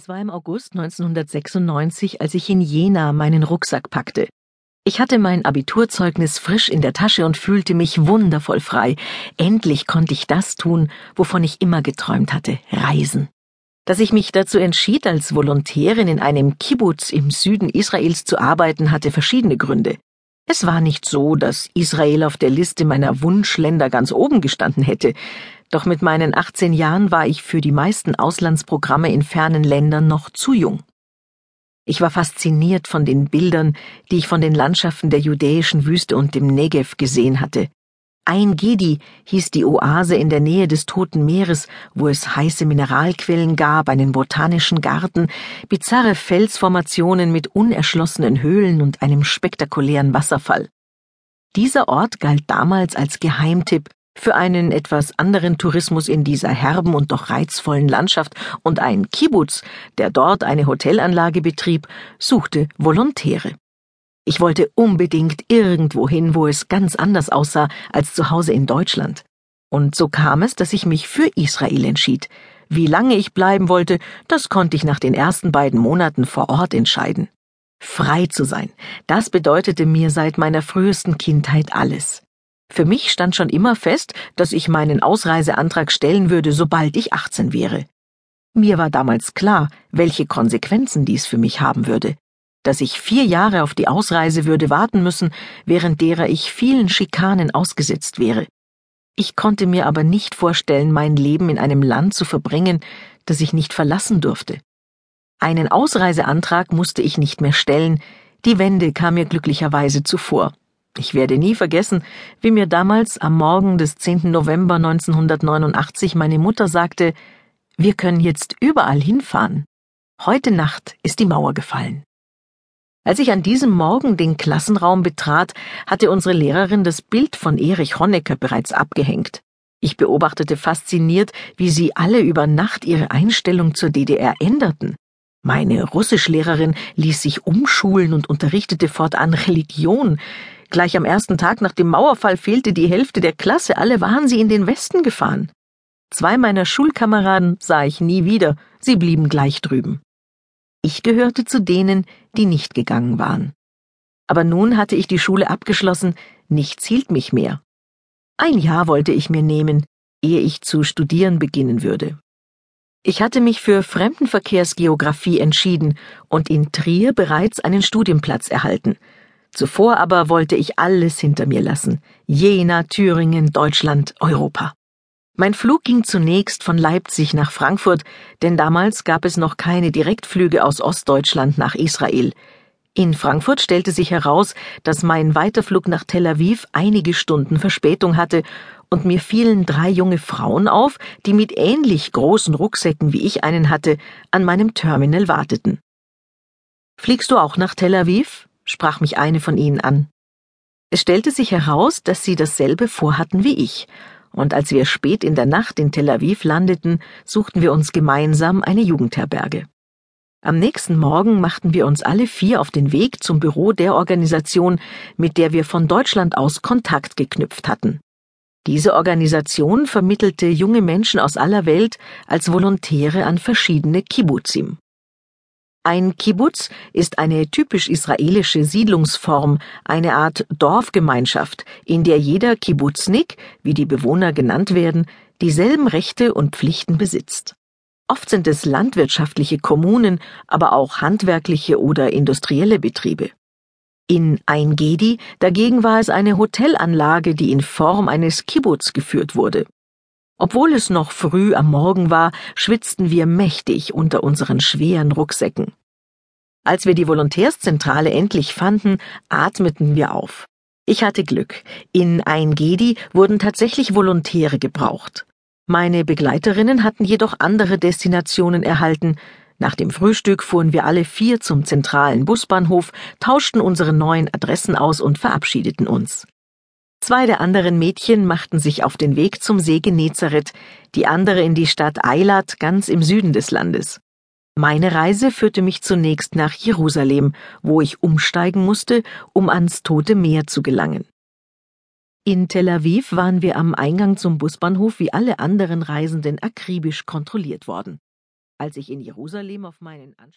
Es war im August 1996, als ich in Jena meinen Rucksack packte. Ich hatte mein Abiturzeugnis frisch in der Tasche und fühlte mich wundervoll frei. Endlich konnte ich das tun, wovon ich immer geträumt hatte, reisen. Dass ich mich dazu entschied, als Volontärin in einem Kibbutz im Süden Israels zu arbeiten, hatte verschiedene Gründe. Es war nicht so, dass Israel auf der Liste meiner Wunschländer ganz oben gestanden hätte. Doch mit meinen 18 Jahren war ich für die meisten Auslandsprogramme in fernen Ländern noch zu jung. Ich war fasziniert von den Bildern, die ich von den Landschaften der judäischen Wüste und dem Negev gesehen hatte. Ein Gedi hieß die Oase in der Nähe des Toten Meeres, wo es heiße Mineralquellen gab, einen botanischen Garten, bizarre Felsformationen mit unerschlossenen Höhlen und einem spektakulären Wasserfall. Dieser Ort galt damals als Geheimtipp für einen etwas anderen Tourismus in dieser herben und doch reizvollen Landschaft und ein Kibbutz, der dort eine Hotelanlage betrieb, suchte Volontäre. Ich wollte unbedingt irgendwohin, wo es ganz anders aussah als zu Hause in Deutschland. Und so kam es, dass ich mich für Israel entschied. Wie lange ich bleiben wollte, das konnte ich nach den ersten beiden Monaten vor Ort entscheiden. Frei zu sein, das bedeutete mir seit meiner frühesten Kindheit alles. Für mich stand schon immer fest, dass ich meinen Ausreiseantrag stellen würde, sobald ich 18 wäre. Mir war damals klar, welche Konsequenzen dies für mich haben würde, dass ich vier Jahre auf die Ausreise würde warten müssen, während derer ich vielen Schikanen ausgesetzt wäre. Ich konnte mir aber nicht vorstellen, mein Leben in einem Land zu verbringen, das ich nicht verlassen durfte. Einen Ausreiseantrag musste ich nicht mehr stellen, die Wende kam mir glücklicherweise zuvor. Ich werde nie vergessen, wie mir damals am Morgen des 10. November 1989 meine Mutter sagte, wir können jetzt überall hinfahren. Heute Nacht ist die Mauer gefallen. Als ich an diesem Morgen den Klassenraum betrat, hatte unsere Lehrerin das Bild von Erich Honecker bereits abgehängt. Ich beobachtete fasziniert, wie sie alle über Nacht ihre Einstellung zur DDR änderten. Meine Russischlehrerin ließ sich umschulen und unterrichtete fortan Religion. Gleich am ersten Tag nach dem Mauerfall fehlte die Hälfte der Klasse, alle waren sie in den Westen gefahren. Zwei meiner Schulkameraden sah ich nie wieder, sie blieben gleich drüben. Ich gehörte zu denen, die nicht gegangen waren. Aber nun hatte ich die Schule abgeschlossen, nichts hielt mich mehr. Ein Jahr wollte ich mir nehmen, ehe ich zu studieren beginnen würde. Ich hatte mich für Fremdenverkehrsgeographie entschieden und in Trier bereits einen Studienplatz erhalten, Zuvor aber wollte ich alles hinter mir lassen. Jena, Thüringen, Deutschland, Europa. Mein Flug ging zunächst von Leipzig nach Frankfurt, denn damals gab es noch keine Direktflüge aus Ostdeutschland nach Israel. In Frankfurt stellte sich heraus, dass mein Weiterflug nach Tel Aviv einige Stunden Verspätung hatte, und mir fielen drei junge Frauen auf, die mit ähnlich großen Rucksäcken wie ich einen hatte, an meinem Terminal warteten. Fliegst du auch nach Tel Aviv? Sprach mich eine von ihnen an. Es stellte sich heraus, dass sie dasselbe vorhatten wie ich, und als wir spät in der Nacht in Tel Aviv landeten, suchten wir uns gemeinsam eine Jugendherberge. Am nächsten Morgen machten wir uns alle vier auf den Weg zum Büro der Organisation, mit der wir von Deutschland aus Kontakt geknüpft hatten. Diese Organisation vermittelte junge Menschen aus aller Welt als Volontäre an verschiedene Kibbutzim. Ein Kibbutz ist eine typisch israelische Siedlungsform, eine Art Dorfgemeinschaft, in der jeder Kibbutznik, wie die Bewohner genannt werden, dieselben Rechte und Pflichten besitzt. Oft sind es landwirtschaftliche Kommunen, aber auch handwerkliche oder industrielle Betriebe. In Ein Gedi dagegen war es eine Hotelanlage, die in Form eines Kibbutz geführt wurde. Obwohl es noch früh am Morgen war, schwitzten wir mächtig unter unseren schweren Rucksäcken. Als wir die Volontärszentrale endlich fanden, atmeten wir auf. Ich hatte Glück. In Ein Gedi wurden tatsächlich Volontäre gebraucht. Meine Begleiterinnen hatten jedoch andere Destinationen erhalten. Nach dem Frühstück fuhren wir alle vier zum zentralen Busbahnhof, tauschten unsere neuen Adressen aus und verabschiedeten uns. Zwei der anderen Mädchen machten sich auf den Weg zum See Genezareth, die andere in die Stadt Eilat ganz im Süden des Landes. Meine Reise führte mich zunächst nach Jerusalem, wo ich umsteigen musste, um ans Tote Meer zu gelangen. In Tel Aviv waren wir am Eingang zum Busbahnhof wie alle anderen Reisenden akribisch kontrolliert worden. Als ich in Jerusalem auf meinen Anspruch